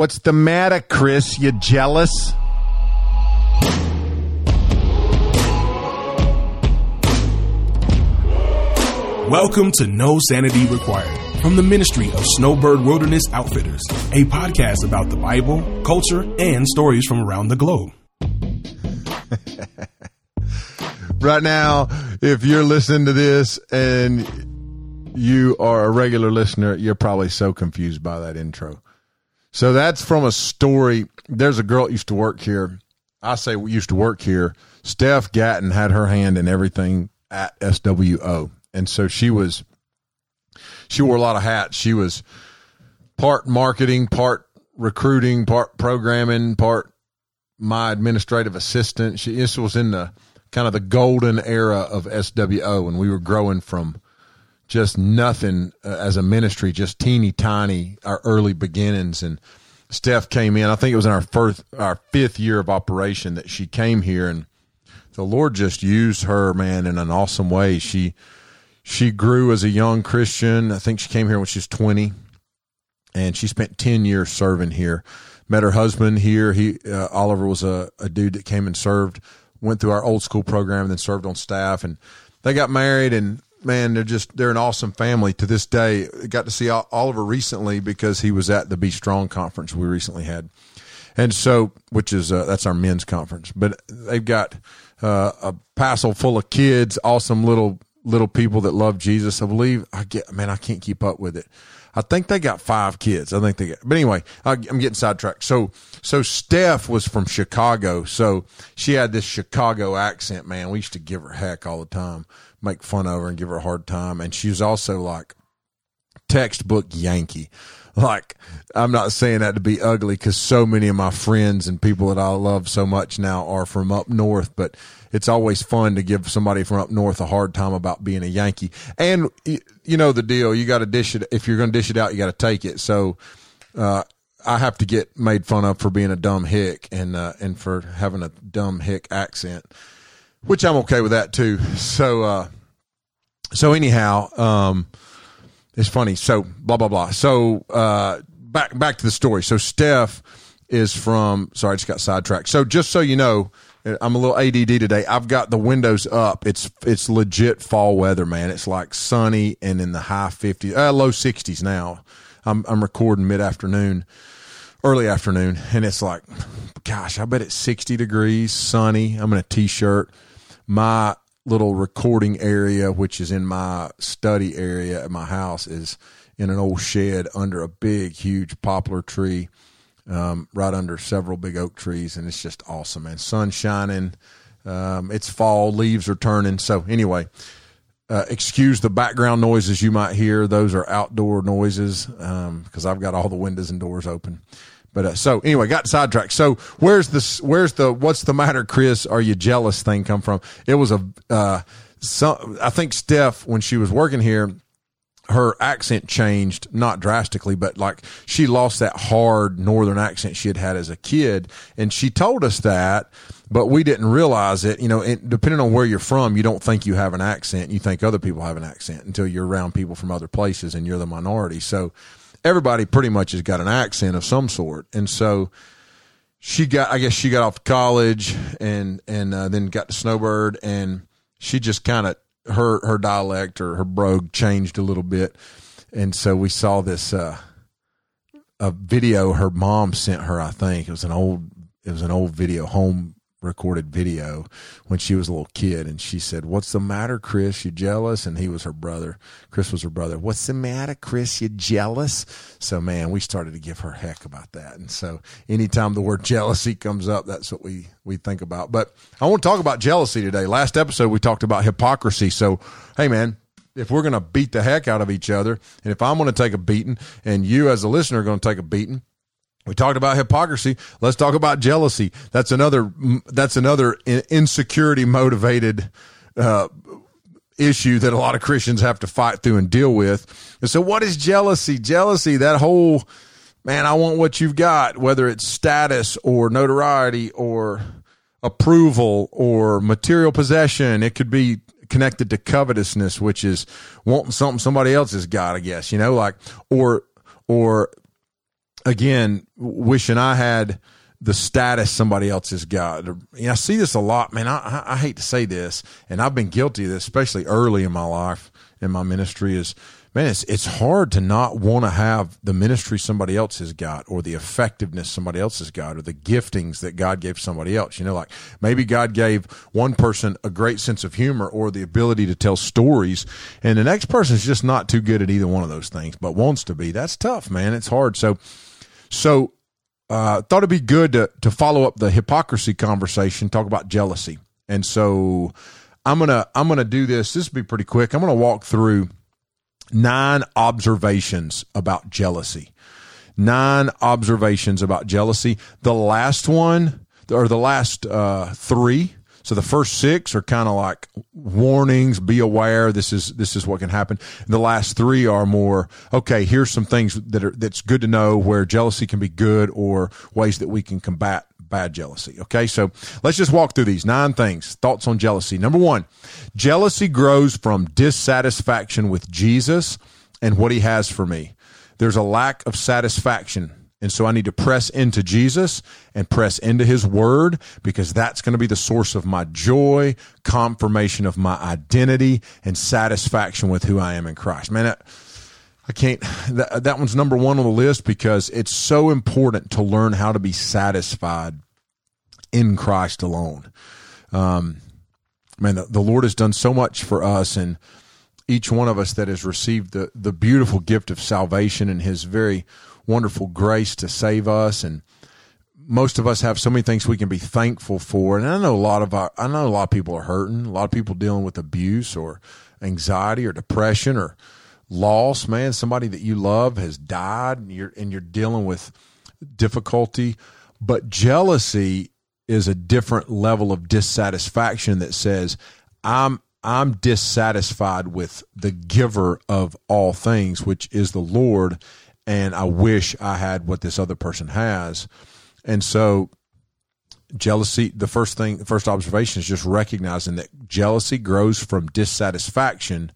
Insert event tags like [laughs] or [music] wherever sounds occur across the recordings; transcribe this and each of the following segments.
What's the matter, Chris? You jealous? Welcome to No Sanity Required from the Ministry of Snowbird Wilderness Outfitters, a podcast about the Bible, culture, and stories from around the globe. [laughs] right now, if you're listening to this and you are a regular listener, you're probably so confused by that intro. So that's from a story. There's a girl that used to work here. I say used to work here. Steph Gatton had her hand in everything at SWO. And so she was, she wore a lot of hats. She was part marketing, part recruiting, part programming, part my administrative assistant. She, this was in the kind of the golden era of SWO And we were growing from just nothing uh, as a ministry, just teeny tiny, our early beginnings. And Steph came in. I think it was in our first, our fifth year of operation that she came here, and the Lord just used her, man, in an awesome way. She she grew as a young Christian. I think she came here when she was twenty, and she spent ten years serving here. Met her husband here. He uh, Oliver was a, a dude that came and served. Went through our old school program, and then served on staff, and they got married and man, they're just they're an awesome family to this day. Got to see Oliver recently because he was at the Be Strong conference we recently had, and so which is uh, that's our men's conference. But they've got uh, a passel full of kids, awesome little little people that love Jesus. I believe I get man, I can't keep up with it. I think they got five kids. I think they got, but anyway, I, I'm getting sidetracked. So, so Steph was from Chicago. So she had this Chicago accent, man. We used to give her heck all the time make fun of her and give her a hard time. And she was also like textbook Yankee. Like, I'm not saying that to be ugly because so many of my friends and people that I love so much now are from up north, but it's always fun to give somebody from up north a hard time about being a Yankee. And you know the deal. You got to dish it. If you're going to dish it out, you got to take it. So, uh, I have to get made fun of for being a dumb hick and, uh, and for having a dumb hick accent which I'm okay with that too. So, uh, so anyhow, um, it's funny. So blah blah blah. So uh, back back to the story. So Steph is from. Sorry, I just got sidetracked. So just so you know, I'm a little ADD today. I've got the windows up. It's it's legit fall weather, man. It's like sunny and in the high 50s, uh, low 60s now. I'm I'm recording mid afternoon, early afternoon, and it's like, gosh, I bet it's 60 degrees, sunny. I'm in a t-shirt my little recording area, which is in my study area at my house, is in an old shed under a big, huge poplar tree, um, right under several big oak trees, and it's just awesome. And sun shining. Um, it's fall, leaves are turning. So anyway, uh, excuse the background noises you might hear; those are outdoor noises because um, I've got all the windows and doors open. But uh, so anyway, got sidetracked. So where's the where's the what's the matter, Chris? Are you jealous? Thing come from? It was a uh, some. I think Steph when she was working here, her accent changed not drastically, but like she lost that hard northern accent she had had as a kid, and she told us that, but we didn't realize it. You know, depending on where you're from, you don't think you have an accent. You think other people have an accent until you're around people from other places and you're the minority. So everybody pretty much has got an accent of some sort. And so she got, I guess she got off college and, and uh, then got to Snowbird and she just kind of, her, her dialect or her brogue changed a little bit. And so we saw this, uh, a video her mom sent her, I think it was an old, it was an old video home recorded video when she was a little kid and she said what's the matter chris? You jealous? And he was her brother. Chris was her brother. What's the matter chris? You jealous? So man we started to give her heck about that. And so anytime the word [laughs] jealousy comes up that's what we we think about. But i want to talk about jealousy today. Last episode we talked about hypocrisy. So hey man if we're going to beat the heck out of each other and if i'm going to take a beating and you as a listener are going to take a beating we talked about hypocrisy. Let's talk about jealousy. That's another. That's another insecurity motivated uh, issue that a lot of Christians have to fight through and deal with. And so, what is jealousy? Jealousy. That whole man. I want what you've got, whether it's status or notoriety or approval or material possession. It could be connected to covetousness, which is wanting something somebody else has got. I guess you know, like or or again, wishing I had the status somebody else has got. Know, I see this a lot, man. I, I hate to say this, and I've been guilty of this, especially early in my life in my ministry. Is man, it's it's hard to not want to have the ministry somebody else has got, or the effectiveness somebody else has got, or the giftings that God gave somebody else. You know, like maybe God gave one person a great sense of humor or the ability to tell stories, and the next person is just not too good at either one of those things, but wants to be. That's tough, man. It's hard. So, so uh, thought it'd be good to to follow up the hypocrisy conversation, talk about jealousy, and so I'm gonna I'm gonna do this. This will be pretty quick. I'm gonna walk through nine observations about jealousy. Nine observations about jealousy. The last one or the last uh, three so the first six are kind of like warnings, be aware. This is this is what can happen. The last three are more okay. Here's some things that are that's good to know where jealousy can be good or ways that we can combat bad jealousy. Okay, so let's just walk through these nine things. Thoughts on jealousy. Number one, jealousy grows from dissatisfaction with Jesus and what He has for me. There's a lack of satisfaction and so I need to press into Jesus and press into his word because that's going to be the source of my joy, confirmation of my identity, and satisfaction with who I am in Christ. Man, I can't, that, that one's number one on the list because it's so important to learn how to be satisfied in Christ alone. Um, man, the, the Lord has done so much for us and each one of us that has received the, the beautiful gift of salvation and his very wonderful grace to save us. And most of us have so many things we can be thankful for. And i know a lot of our i know a lot of people are hurting a lot of people dealing with abuse or anxiety or depression or loss. Man somebody that you love has died and you're and you're dealing with difficulty. But jealousy is a different level of dissatisfaction that says i'm i'm dissatisfied with the giver of all things which is the lord and I wish I had what this other person has. And so jealousy the first thing the first observation is just recognizing that jealousy grows from dissatisfaction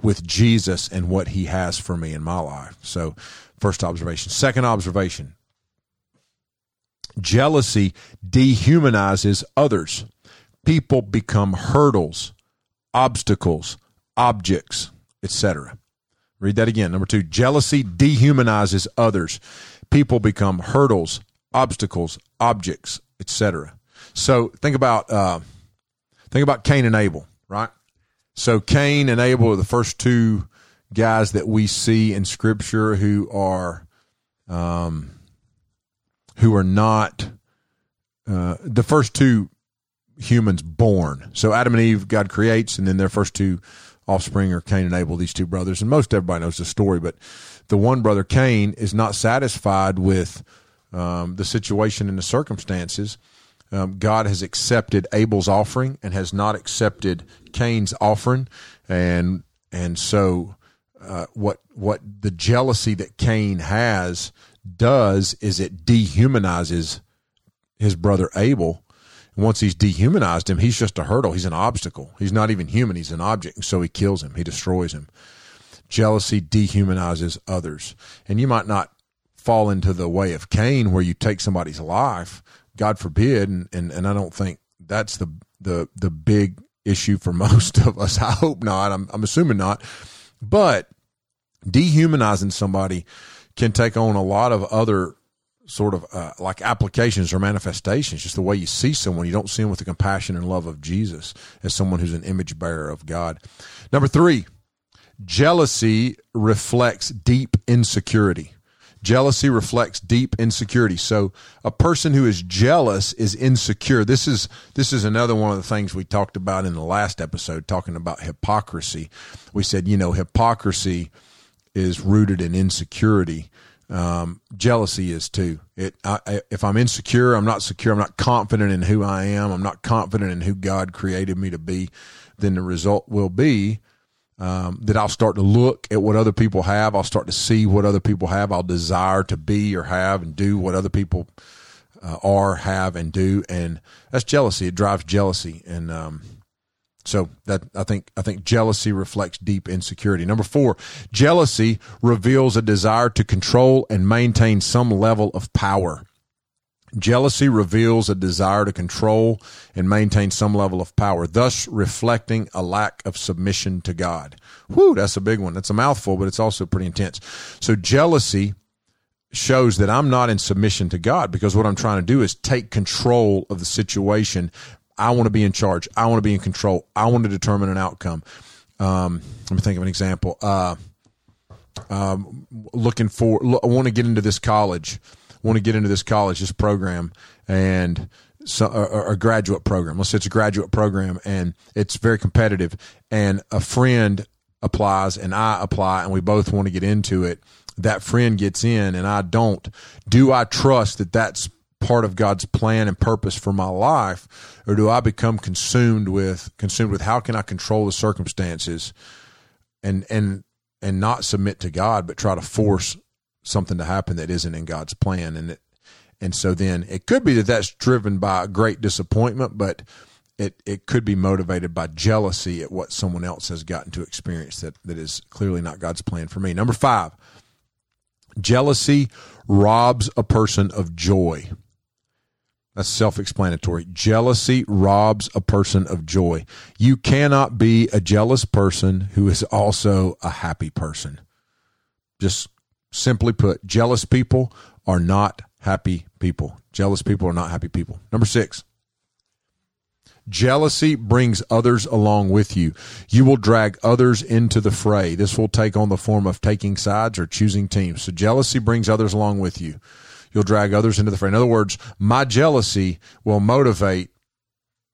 with Jesus and what he has for me in my life. So first observation. Second observation. Jealousy dehumanizes others. People become hurdles, obstacles, objects, etc. Read that again. Number two, jealousy dehumanizes others. People become hurdles, obstacles, objects, etc. So think about uh, think about Cain and Abel, right? So Cain and Abel are the first two guys that we see in Scripture who are um, who are not uh, the first two humans born. So Adam and Eve, God creates, and then their first two offspring are Cain and Abel, these two brothers. And most everybody knows the story, but the one brother, Cain, is not satisfied with um, the situation and the circumstances. Um, God has accepted Abel's offering and has not accepted Cain's offering, and and so uh, what what the jealousy that Cain has does is it dehumanizes his brother Abel once he's dehumanized him, he's just a hurdle. He's an obstacle. He's not even human. He's an object. So he kills him. He destroys him. Jealousy dehumanizes others. And you might not fall into the way of Cain where you take somebody's life. God forbid. And, and, and I don't think that's the, the, the big issue for [laughs] most of us. I hope not. I'm, I'm assuming not. But dehumanizing somebody can take on a lot of other sort of uh, like applications or manifestations, just the way you see someone. You don't see them with the compassion and love of Jesus as someone who's an image bearer of God. Number three, jealousy reflects deep insecurity. Jealousy reflects deep insecurity. So a person who is jealous is insecure. This is this is another one of the things we talked about in the last episode talking about hypocrisy. We said, you know, hypocrisy is rooted in insecurity um, jealousy is too. It I, if I'm insecure, I'm not secure. I'm not confident in who I am. I'm not confident in who God created me to be. Then the result will be um, that I'll start to look at what other people have. I'll start to see what other people have. I'll desire to be or have and do what other people uh, are, have, and do. And that's jealousy. It drives jealousy. And um, So that I think I think jealousy reflects deep insecurity. Number 4, jealousy reveals a desire to control and maintain some level of power. Jealousy reveals a desire to control and maintain some level of power, thus reflecting a lack of submission to God. Whew, that's a big one. That's a mouthful, but it's also pretty intense. So jealousy shows that I'm not in submission to God because what I'm trying to do is take control of the situation. I want to be in charge. I want to be in control. I want to determine an outcome. Um, let me think of an example. Uh, um, looking for, I want to get into this college I want to get into this college, this program, and so, a, a graduate program. Let's say it's a graduate program, and it's very competitive. And a friend applies, and I apply, and we both want to get into it. That friend gets in, and I don't. Do I trust that that's part of God's plan and purpose for my life, or do I become consumed with consumed with how can I control the circumstances, and and and not submit to God, but try to force something to happen that isn't in God's plan. And it, and so then it could be that that's driven by great disappointment, but it, it could be motivated by jealousy at what someone else has gotten to experience that, that is clearly not God's plan for me. Number five, jealousy robs a person of joy. That's self explanatory. Jealousy robs a person of joy. You cannot be a jealous person who is also a happy person. Just Simply put, jealous people are not happy people. Jealous people are not happy people. Number six, jealousy brings others along with you. You will drag others into the fray. This will take on the form of taking sides or choosing teams. So jealousy brings others along with you. You'll drag others into the fray. In other words, my jealousy will motivate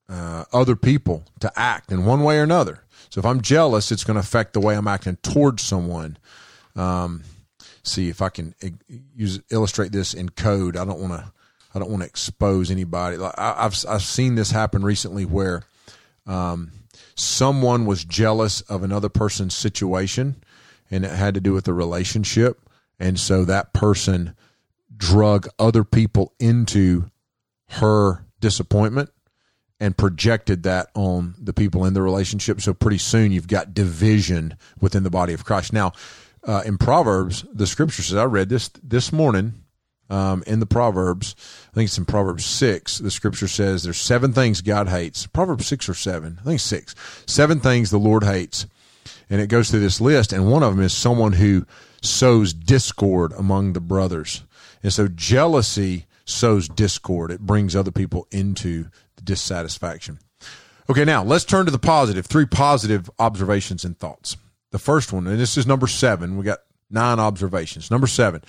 uh, other people to act in one way or another. So if I'm jealous, it's going to affect the way I'm acting towards someone. Um, see if I can use illustrate this in code. I don't want to I don't want to expose anybody. I, have I've seen this happen recently where um, someone was jealous of another person's situation, and it had to do with the relationship, and so that person drug other people into her disappointment and projected that on the people in the relationship. So pretty soon you've got division within the body of Christ. Now, uh, in Proverbs, the scripture says, I read this this morning um, in the Proverbs. I think it's in Proverbs 6. The scripture says there's seven things God hates. Proverbs 6 or 7. I think six. Seven things the Lord hates. And it goes through this list, and one of them is someone who sows discord among the brothers. And so jealousy sows discord. It brings other people into dissatisfaction. Okay, now let's turn to the positive. Three positive observations and thoughts. The first one, and this is number seven. We got nine observations. Number seven,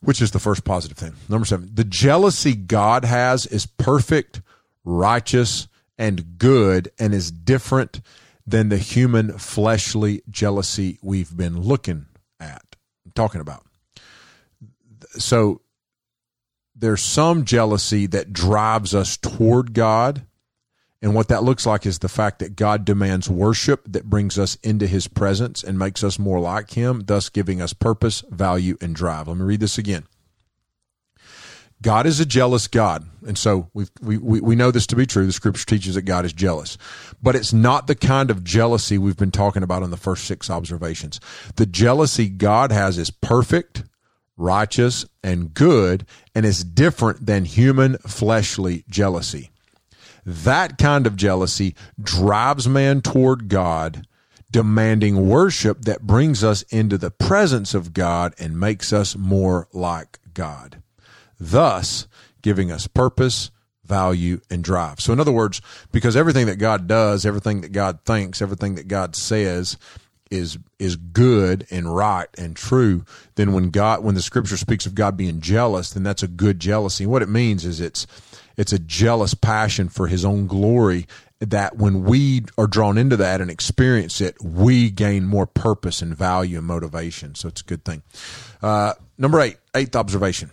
which is the first positive thing. Number seven, the jealousy God has is perfect, righteous, and good, and is different than the human fleshly jealousy we've been looking at, talking about. So there's some jealousy that drives us toward God and what that looks like is the fact that God demands worship that brings us into his presence and makes us more like him, thus giving us purpose, value, and drive. Let me read this again. God is a jealous God. And so we we, we know this to be true. The scripture teaches that God is jealous. But it's not the kind of jealousy we've been talking about in the first six observations. The jealousy God has is perfect, righteous, and good, and is different than human fleshly jealousy. That kind of jealousy drives man toward God, demanding worship that brings us into the presence of God and makes us more like God, thus giving us purpose, value, and drive. So, in other words, because everything that God does, everything that God thinks, everything that God says is is good and right and true, then when God when the scripture speaks of God being jealous, then that's a good jealousy. what it means is it's it's a jealous passion for his own glory that when we are drawn into that and experience it, we gain more purpose and value and motivation. So it's a good thing. Uh, number eight, eighth observation.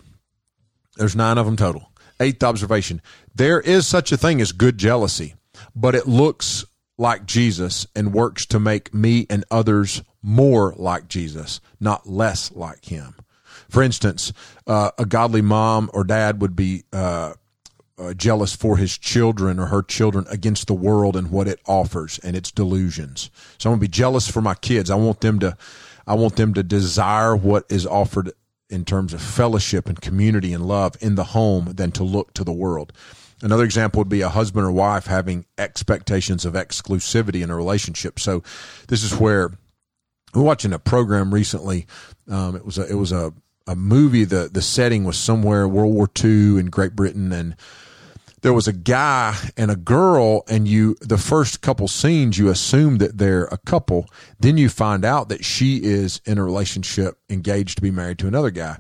There's nine of them total. Eighth observation. There is such a thing as good jealousy, but it looks like Jesus and works to make me and others more like Jesus, not less like him. For instance, uh, a godly mom or dad would be uh, uh, jealous for his children or her children against the world and what it offers and its delusions. So I'm gonna be jealous for my kids. I want them to, I want them to desire what is offered in terms of fellowship and community and love in the home than to look to the world. Another example would be a husband or wife having expectations of exclusivity in a relationship. So this is where we're watching a program recently. Um, it was a, it was a, a movie. The, the setting was somewhere World War II in Great Britain and there was a guy and a girl and you the first couple scenes you assume that they're a couple then you find out that she is in a relationship engaged to be married to another guy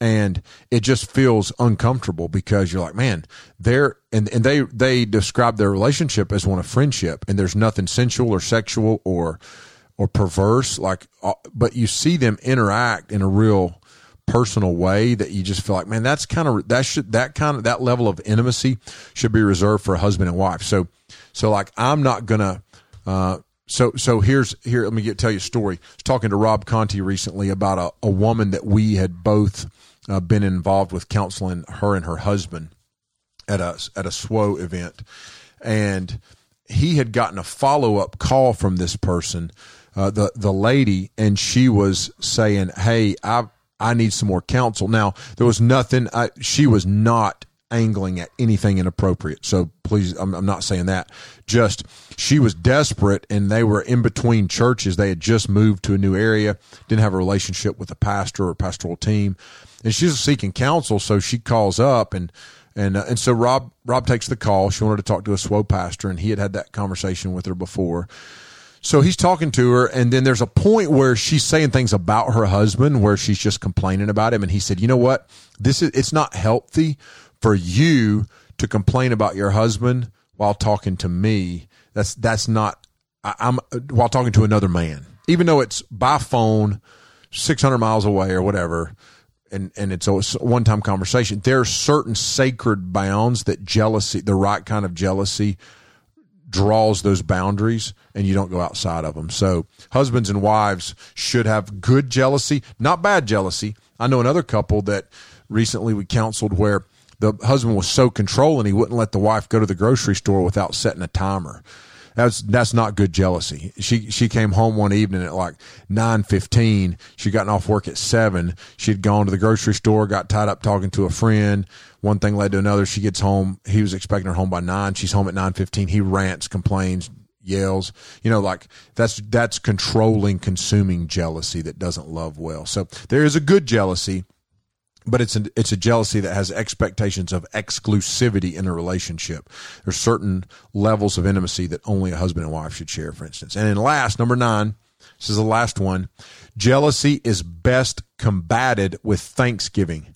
and it just feels uncomfortable because you're like man they're and, and they they describe their relationship as one of friendship and there's nothing sensual or sexual or or perverse like uh, but you see them interact in a real personal way that you just feel like man that's kind of that should that kind of that level of intimacy should be reserved for a husband and wife. So so like i'm not gonna uh so so here's here let me get tell you a story. I was talking to rob conti recently about a, a woman that we had both uh, been involved with counseling her and her husband at a at a SWO event, and he had gotten a follow up call from this person, uh, the the lady, and she was saying, "Hey, I I need some more counsel." Now there was nothing. I, she was not angling at anything inappropriate. So please, I'm, I'm not saying that. Just she was desperate, and they were in between churches. They had just moved to a new area, didn't have a relationship with a pastor or pastoral team and she's seeking counsel. So she calls up and and uh, and so Rob Rob takes the call. She wanted to talk to a SWO pastor, and he had had that conversation with her before. So he's talking to her, and then there's a point where she's saying things about her husband, where she's just complaining about him, and he said, "You know what? This is it's not healthy for you to complain about your husband while talking to me. That's that's not. I, I'm while talking to another man, even though it's by phone, six hundred miles away or whatever." and and it's a one time conversation. There are certain sacred bounds that jealousy, the right kind of jealousy, draws those boundaries, and you don't go outside of them. So husbands and wives should have good jealousy, not bad jealousy. I know another couple that recently we counseled where the husband was so controlling he wouldn't let the wife go to the grocery store without setting a timer that's that's not good jealousy. She she came home one evening at like nine fifteen. She'd gotten off work at seven. She'd gone to the grocery store, got tied up talking to a friend. One thing led to another. She gets home. He was expecting her home by nine. She's home at nine fifteen. He rants, complains, yells. You know, like that's that's controlling, consuming jealousy that doesn't love well. So there is a good jealousy but it's a, it's a jealousy that has expectations of exclusivity in a relationship. There's certain levels of intimacy that only a husband and wife should share, for instance. And then last, number nine, this is the last one. Jealousy is best combated with thanksgiving.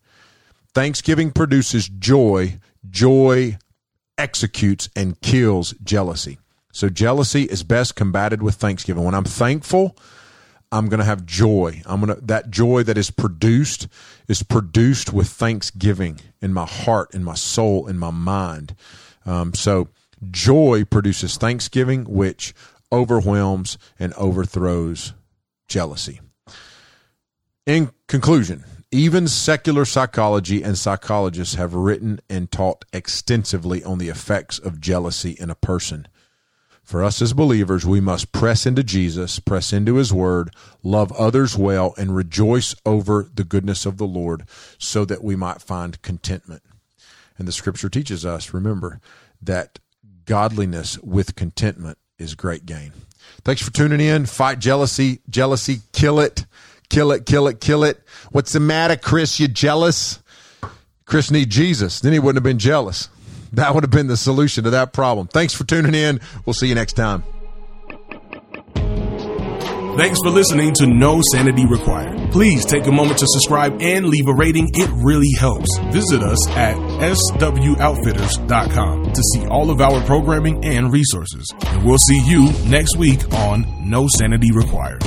Thanksgiving produces joy. Joy executes and kills jealousy. So jealousy is best combated with thanksgiving. When I'm thankful, I'm going to have joy. I'm going to that joy that is produced is produced with thanksgiving in my heart, in my soul, in my mind. Um, so joy produces thanksgiving, which overwhelms and overthrows jealousy. In conclusion, even secular psychology and psychologists have written and taught extensively on the effects of jealousy in a person. For us as believers, we must press into Jesus, press into His Word, love others well, and rejoice over the goodness of the Lord so that we might find contentment. And the scripture teaches us, remember, that godliness with contentment is great gain. Thanks for tuning in. Fight jealousy, jealousy, kill it, kill it, kill it, kill it. What's the matter, Chris? You jealous? Chris need Jesus. Then he wouldn't have been jealous. That would have been the solution to that problem. Thanks for tuning in. We'll see you next time. Thanks for listening to No Sanity Required. Please take a moment to subscribe and leave a rating. It really helps. Visit us at swoutfitters.com to see all of our programming and resources. And we'll see you next week on No Sanity Required.